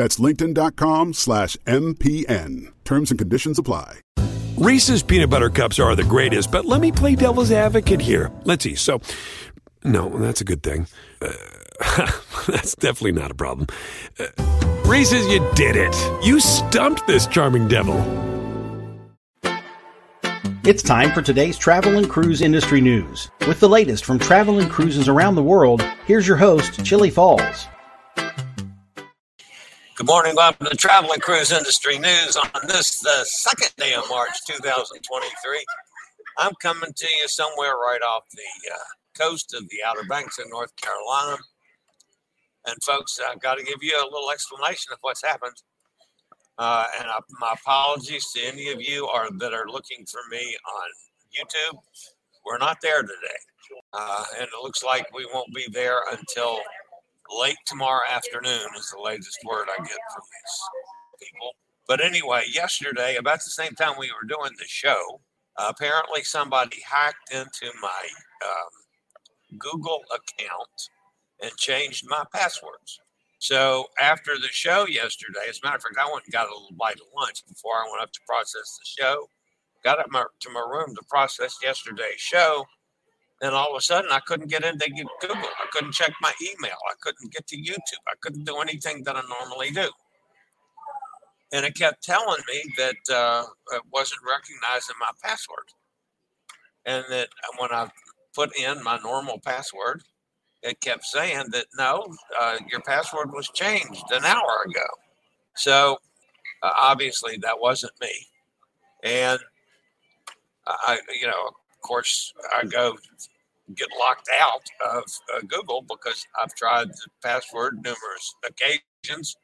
That's linkedin.com slash MPN. Terms and conditions apply. Reese's peanut butter cups are the greatest, but let me play devil's advocate here. Let's see. So, no, that's a good thing. Uh, that's definitely not a problem. Uh, Reese's, you did it. You stumped this charming devil. It's time for today's travel and cruise industry news. With the latest from travel and cruises around the world, here's your host, Chili Falls. Good morning. Welcome to the Travel and Cruise Industry News on this, the second day of March 2023. I'm coming to you somewhere right off the uh, coast of the Outer Banks in North Carolina. And, folks, I've got to give you a little explanation of what's happened. Uh, and I, my apologies to any of you are, that are looking for me on YouTube. We're not there today. Uh, and it looks like we won't be there until late tomorrow afternoon is the latest word I get from these people. But anyway, yesterday, about the same time we were doing the show, uh, apparently somebody hacked into my um, Google account and changed my passwords. So after the show yesterday, as a matter of fact, I went and got a little bite of lunch before I went up to process the show. Got up my, to my room to process yesterday's show and all of a sudden, I couldn't get into Google. I couldn't check my email. I couldn't get to YouTube. I couldn't do anything that I normally do. And it kept telling me that uh, it wasn't recognizing my password. And that when I put in my normal password, it kept saying that no, uh, your password was changed an hour ago. So uh, obviously that wasn't me. And I, you know, of course, I go get locked out of uh, Google because I've tried the password numerous occasions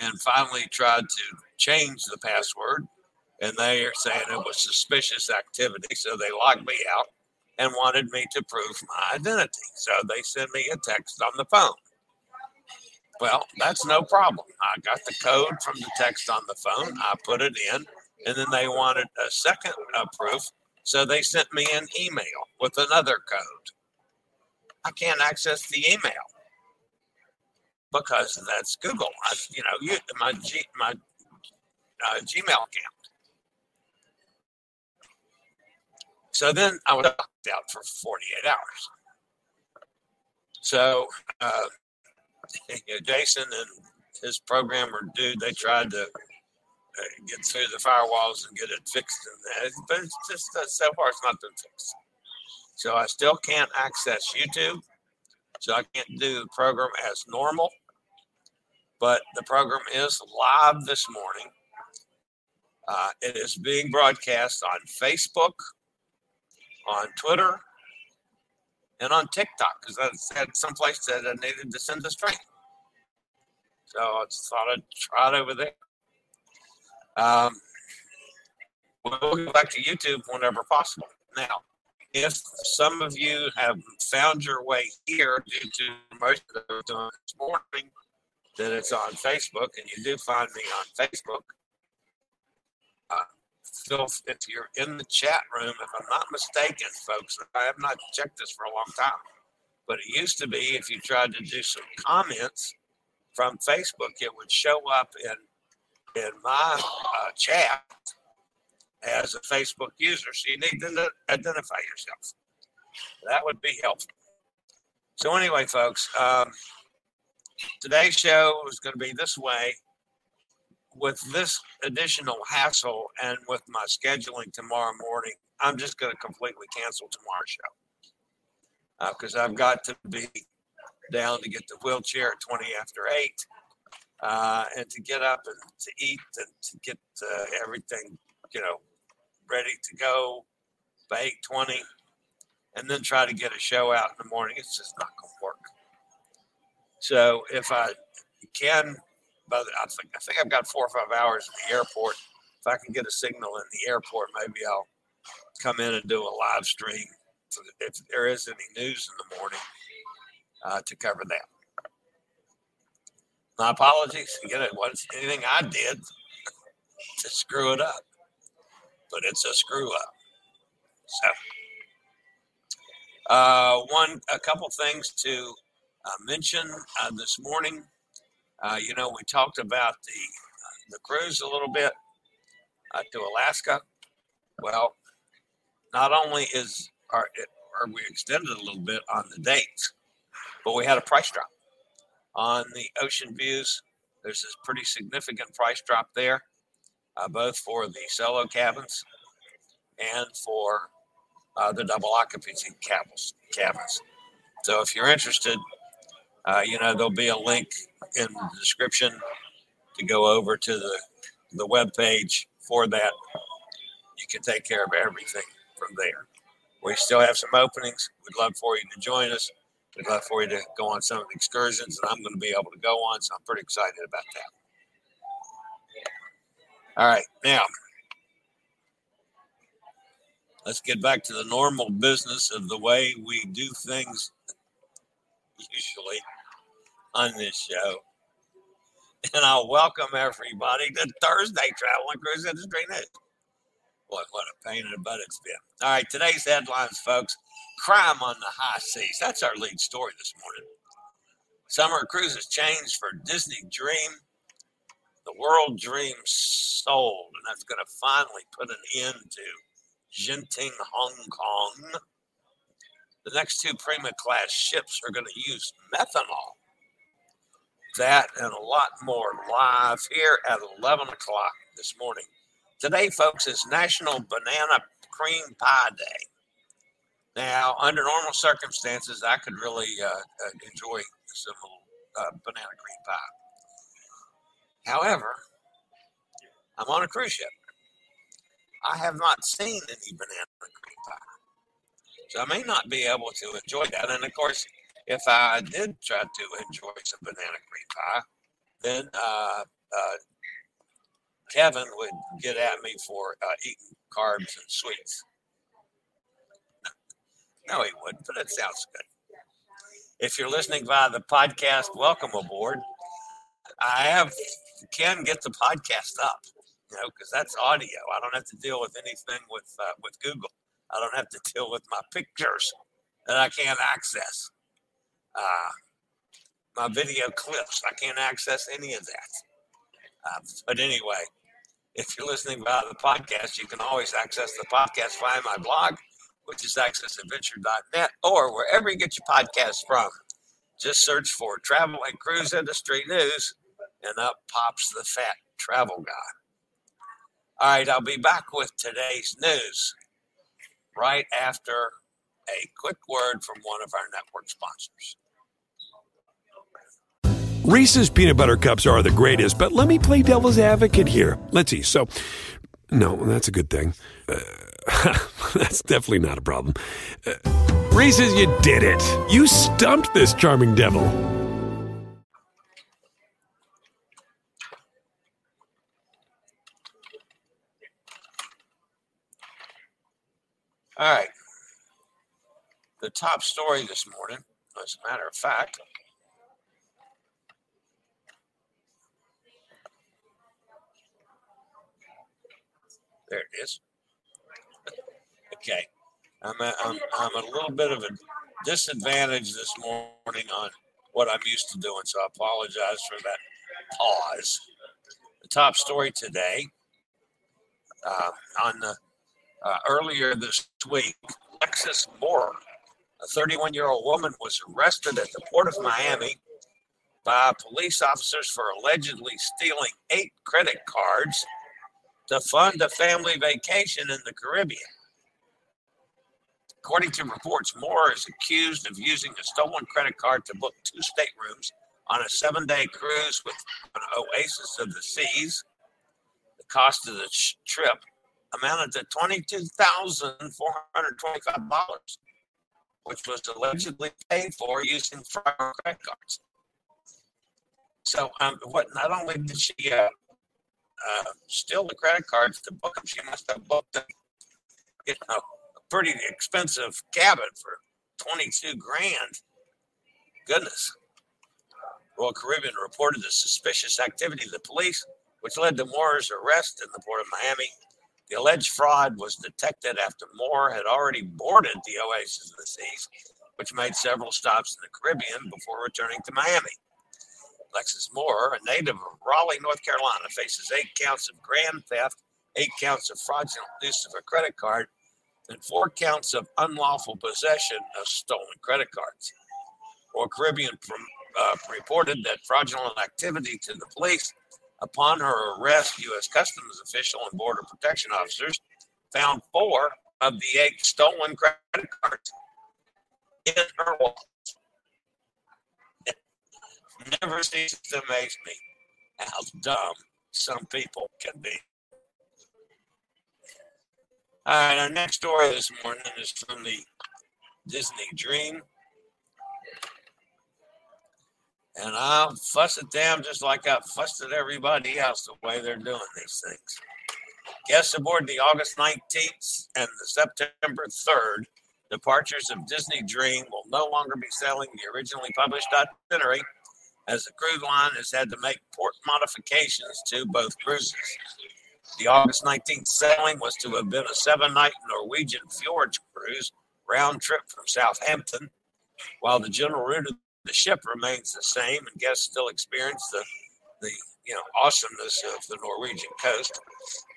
and finally tried to change the password. And they are saying it was suspicious activity. So they locked me out and wanted me to prove my identity. So they sent me a text on the phone. Well, that's no problem. I got the code from the text on the phone. I put it in, and then they wanted a second uh, proof so they sent me an email with another code. I can't access the email because that's Google. I, you know, you, my G, my uh, Gmail account. So then I was locked out for 48 hours. So uh, Jason and his programmer dude, they tried to get through the firewalls and get it fixed. But it's just uh, so far it's not been fixed. So I still can't access YouTube. So I can't do the program as normal. But the program is live this morning. Uh, it is being broadcast on Facebook, on Twitter, and on TikTok because I had someplace that I needed to send a stream. So I just thought I'd try it over there. Um, we'll go back to YouTube whenever possible. Now, if some of you have found your way here due to most of the doing this morning, that it's on Facebook, and you do find me on Facebook, uh, if you're in the chat room, if I'm not mistaken, folks, I have not checked this for a long time, but it used to be if you tried to do some comments from Facebook, it would show up in in my uh, chat as a Facebook user. So you need to identify yourself. That would be helpful. So, anyway, folks, um, today's show is going to be this way. with this additional hassle and with my scheduling tomorrow morning, I'm just going to completely cancel tomorrow's show because uh, I've got to be down to get the wheelchair at 20 after 8 uh, and to get up and to eat and to get uh, everything, you know, ready to go by 8.20 and then try to get a show out in the morning. It's just not going to work. So if I can, but I think, I think I've got four or five hours in the airport. If I can get a signal in the airport, maybe I'll come in and do a live stream if there is any news in the morning uh, to cover that. My apologies. Again, it wasn't anything I did to screw it up, but it's a screw up. So, uh, one, a couple things to uh, mention uh, this morning. Uh, you know, we talked about the the cruise a little bit uh, to Alaska. Well, not only is our, are we extended a little bit on the dates, but we had a price drop on the ocean views. There's this pretty significant price drop there, uh, both for the solo cabins and for uh, the double occupancy cabins. cabins. So if you're interested, uh, you know there'll be a link in the description to go over to the the web page for that. You can take care of everything from there. We still have some openings. We'd love for you to join us. We'd love for you to go on some of the excursions that I'm going to be able to go on. So I'm pretty excited about that. All right, now let's get back to the normal business of the way we do things usually on this show. And I'll welcome everybody to Thursday Travel and Cruise Industry News. Boy, what a pain in the butt it's been. All right, today's headlines, folks. Crime on the high seas. That's our lead story this morning. Summer cruises changed for Disney Dream. The World Dream sold, and that's going to finally put an end to Genting Hong Kong. The next two Prima class ships are going to use methanol. That and a lot more live here at 11 o'clock this morning. Today, folks, is National Banana Cream Pie Day. Now, under normal circumstances, I could really uh, uh, enjoy some uh, banana cream pie. However, I'm on a cruise ship. I have not seen any banana cream pie. So I may not be able to enjoy that. And of course, if I did try to enjoy some banana cream pie, then uh, uh, Kevin would get at me for uh, eating carbs and sweets. No, he wouldn't, but it sounds good. If you're listening via the podcast, welcome aboard. I have Ken get the podcast up, you know, because that's audio. I don't have to deal with anything with uh, with Google. I don't have to deal with my pictures that I can't access. Uh, my video clips, I can't access any of that. Uh, but anyway, if you're listening via the podcast, you can always access the podcast via my blog which is accessadventure.net, or wherever you get your podcasts from. Just search for Travel and Cruise Industry News, and up pops the fat travel guy. All right, I'll be back with today's news right after a quick word from one of our network sponsors. Reese's peanut butter cups are the greatest, but let me play devil's advocate here. Let's see. So, no, that's a good thing. Uh, That's definitely not a problem. Uh, Reese's, you did it. You stumped this charming devil. All right. The top story this morning, as a matter of fact, there it is. Okay. I'm a, I'm, I'm a little bit of a disadvantage this morning on what I'm used to doing, so I apologize for that pause. The top story today uh, on the uh, earlier this week, Lexus Moore, a 31 year old woman, was arrested at the port of Miami by police officers for allegedly stealing eight credit cards to fund a family vacation in the Caribbean. According to reports, Moore is accused of using a stolen credit card to book two staterooms on a seven day cruise with an Oasis of the Seas. The cost of the trip amounted to $22,425, which was allegedly paid for using fraud credit cards. So, um, what? Not only did she uh, uh, steal the credit cards to book them, she must have booked them, a pretty expensive cabin for twenty-two grand. Goodness. Royal Caribbean reported the suspicious activity to the police, which led to Moore's arrest in the port of Miami. The alleged fraud was detected after Moore had already boarded the Oasis of the Seas, which made several stops in the Caribbean before returning to Miami. Lexus Moore, a native of Raleigh, North Carolina, faces eight counts of grand theft, eight counts of fraudulent use of a credit card, and four counts of unlawful possession of stolen credit cards. Royal Caribbean uh, reported that fraudulent activity to the police. Upon her arrest, U.S. Customs official and Border Protection officers found four of the eight stolen credit cards in her wallet. To amaze me how dumb some people can be. All right, our next story this morning is from the Disney Dream and I'll fuss at them just like I fussed at everybody else the way they're doing these things. Guests aboard the August 19th and the September 3rd departures of Disney Dream will no longer be sailing the originally published itinerary, as the cruise line has had to make port modifications to both cruises. The August 19th sailing was to have been a seven night Norwegian fjords cruise round trip from Southampton, while the general route of the ship remains the same, and guests still experience the the you know awesomeness of the Norwegian coast.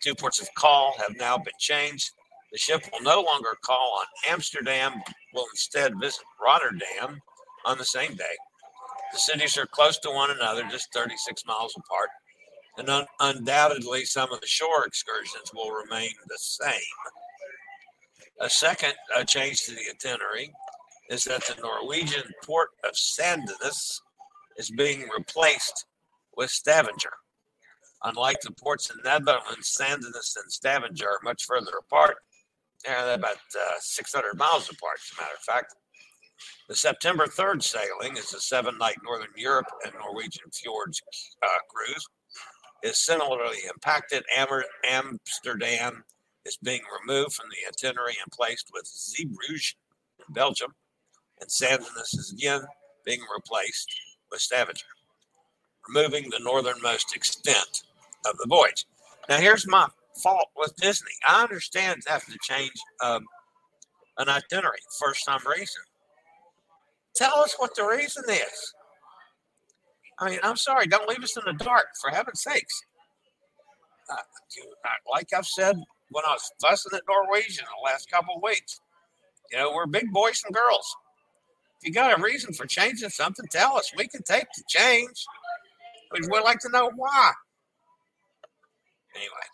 Two ports of call have now been changed. The ship will no longer call on Amsterdam, will instead visit Rotterdam on the same day. The cities are close to one another, just 36 miles apart, and un- undoubtedly some of the shore excursions will remain the same. A second change to the itinerary is that the Norwegian port of Sandnes is being replaced with Stavanger. Unlike the ports in Netherlands, Sandnes and Stavanger are much further apart. They're about uh, 600 miles apart, as a matter of fact. The September 3rd sailing is a seven night Northern Europe and Norwegian fjords uh, cruise. Is similarly impacted. Amsterdam is being removed from the itinerary and placed with Zeebrugge in Belgium and Sandnes is again being replaced with Stavanger, removing the northernmost extent of the voyage. Now, here's my fault with Disney. I understand having to change um, an itinerary for some reason. Tell us what the reason is. I mean, I'm sorry, don't leave us in the dark, for heaven's sakes. Uh, like I've said when I was fussing at Norwegian the last couple of weeks, you know, we're big boys and girls. If you got a reason for changing something, tell us. We can take the change. We'd, we'd like to know why. Anyway,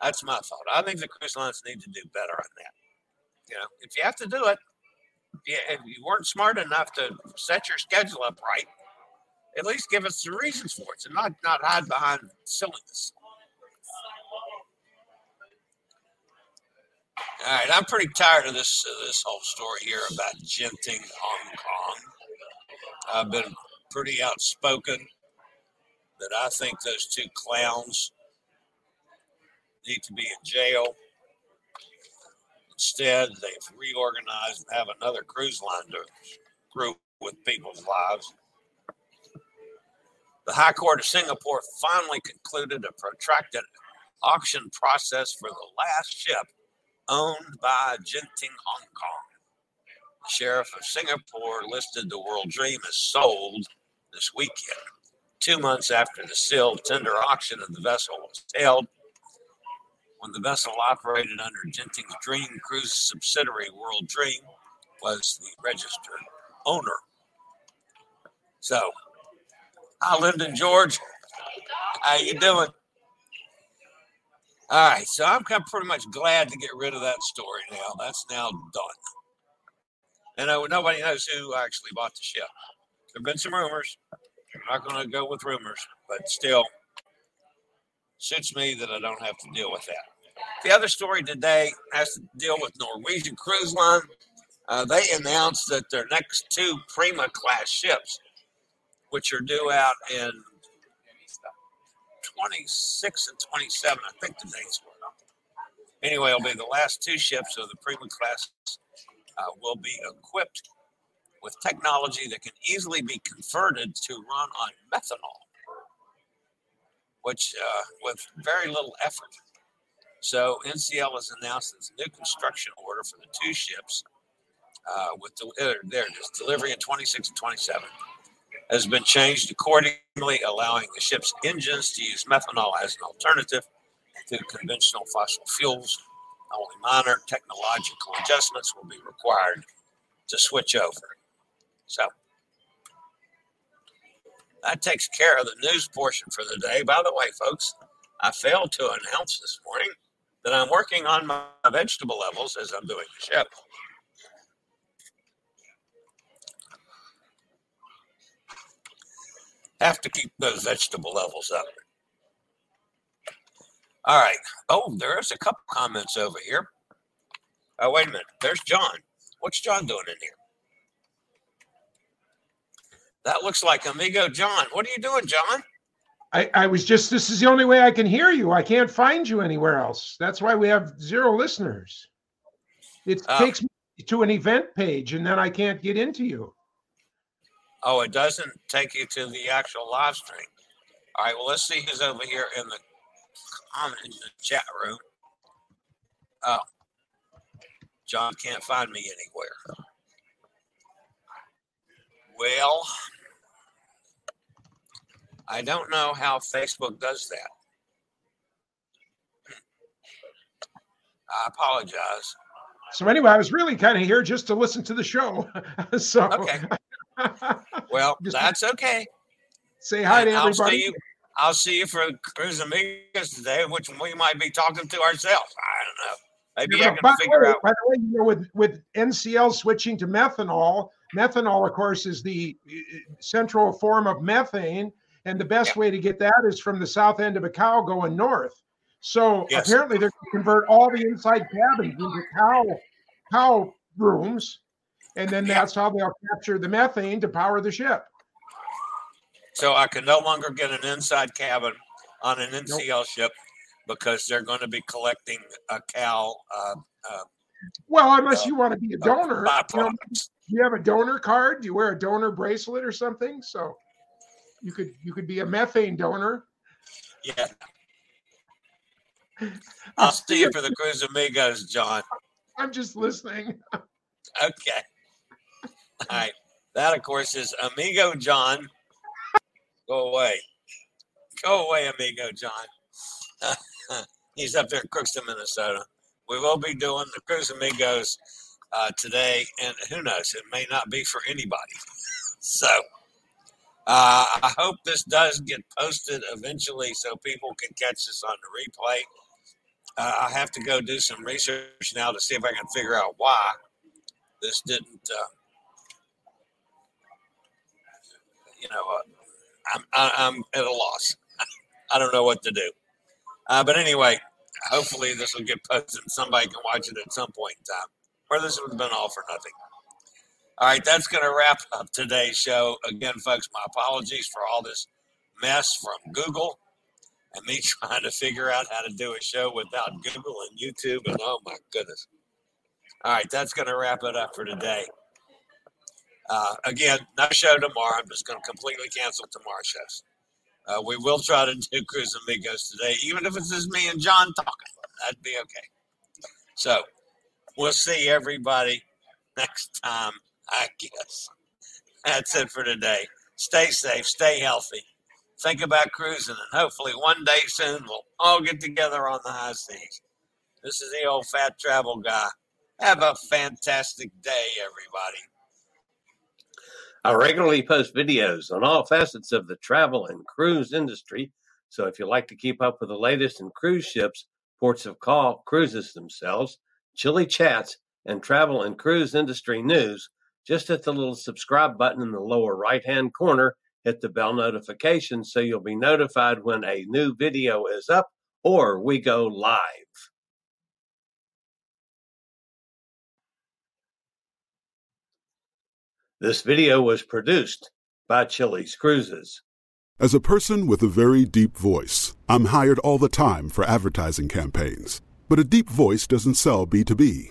that's my fault. I think the cruise lines need to do better on that. You know, if you have to do it, if you weren't smart enough to set your schedule up right, at least give us the reasons for it and not, not hide behind silliness. All right, I'm pretty tired of this uh, this whole story here about Genting Hong Kong. I've been pretty outspoken that I think those two clowns need to be in jail. Instead, they've reorganized and have another cruise line to group with people's lives. The High Court of Singapore finally concluded a protracted auction process for the last ship owned by Genting Hong Kong. The sheriff of Singapore listed the World Dream as sold this weekend, two months after the sealed tender auction of the vessel was held. When the vessel operated under Genting's Dream Cruise subsidiary, World Dream was the registered owner. So, hi, Lyndon George. How you doing? All right, so I'm kind of pretty much glad to get rid of that story now. That's now done. And uh, nobody knows who actually bought the ship. There have been some rumors. I'm not going to go with rumors, but still, suits me that I don't have to deal with that. The other story today has to deal with Norwegian Cruise Line. Uh, they announced that their next two Prima class ships, which are due out in 26 and 27, I think the dates were. Anyway, it'll be the last two ships of the Prima class uh, will be equipped with technology that can easily be converted to run on methanol, which uh, with very little effort. So NCL has announced its new construction order for the two ships uh, with the, uh, there it is, delivery in 26 and 27 has been changed accordingly, allowing the ship's engines to use methanol as an alternative to conventional fossil fuels. Only minor technological adjustments will be required to switch over. So that takes care of the news portion for the day. By the way, folks, I failed to announce this morning that I'm working on my vegetable levels as I'm doing the show. Have to keep those vegetable levels up. All right. Oh, there's a couple comments over here. Oh, wait a minute. There's John. What's John doing in here? That looks like Amigo John. What are you doing, John? I, I was just, this is the only way I can hear you. I can't find you anywhere else. That's why we have zero listeners. It Oh. takes me to an event page and then I can't get into you. Oh, it doesn't take you to the actual live stream. All right. Well, let's see who's over here in the comment in the chat room. Oh, John can't find me anywhere. Well, I don't know how Facebook does that. I apologize. So anyway, I was really kind of here just to listen to the show. so Okay. Well, that's okay. say hi to And I'll everybody. see you. I'll see you for Cruise Amigos today, which we might be talking to ourselves. I don't know. Maybe Yeah, I can figure way, out. by the way, you know, with with NCL switching to methanol, methanol, of course, is the uh, central form of methane, and the best Yeah. way to get that is from the south end of a cow going north. So Yes. apparently, they're going to convert all the inside cabins into cow cow rooms, and then that's how they'll capture the methane to power the ship. So I can no longer get an inside cabin on an NCL ship because they're going to be collecting a cow uh, uh, Well, unless Uh, you want to be a donor, you, know, you have a donor card. Do you wear a donor bracelet or something? So you could you could be a methane donor. Yeah. I'll see you for the Cruise Amigos, John. I'm just listening. Okay. All right. That, of course, is Amigo John. Go away. Go away, Amigo John. He's up there in Crookston, Minnesota. We will be doing the Cruise Amigos uh, today, and who knows, it may not be for anybody. So uh, I hope this does get posted eventually so people can catch this on the replay. Uh, I have to go do some research now to see if I can figure out why this didn't, uh, you know, uh, I'm, I'm at a loss. I don't know what to do. Uh, but anyway, hopefully this will get posted and somebody can watch it at some point in time. Or this would have been all for nothing. All right, that's going to wrap up today's show. Again, folks, my apologies for all this mess from Google and me trying to figure out how to do a show without Google and YouTube. And oh my goodness. All right, that's going to wrap it up for today. Uh, again, no show tomorrow. I'm just going to completely cancel tomorrow's shows. Uh, we will try to do Cruise Amigos today, even if it's just me and John talking. That'd be okay. So we'll see everybody next time, I guess. That's it for today. Stay safe, stay healthy. Think about cruising, and hopefully one day soon we'll all get together on the high seas. This is the old fat travel guy. Have a fantastic day, everybody. I regularly post videos on all facets of the travel and cruise industry. So if you like to keep up with the latest in cruise ships, ports of call, cruises themselves, chilly chats, and travel and cruise industry news, just hit the little subscribe button in the lower right hand corner. Hit the bell notification so you'll be notified when a new video is up or we go live. This video was produced by Chili's Cruises. As a person with a very deep voice, I'm hired all the time for advertising campaigns. But a deep voice doesn't sell B2B,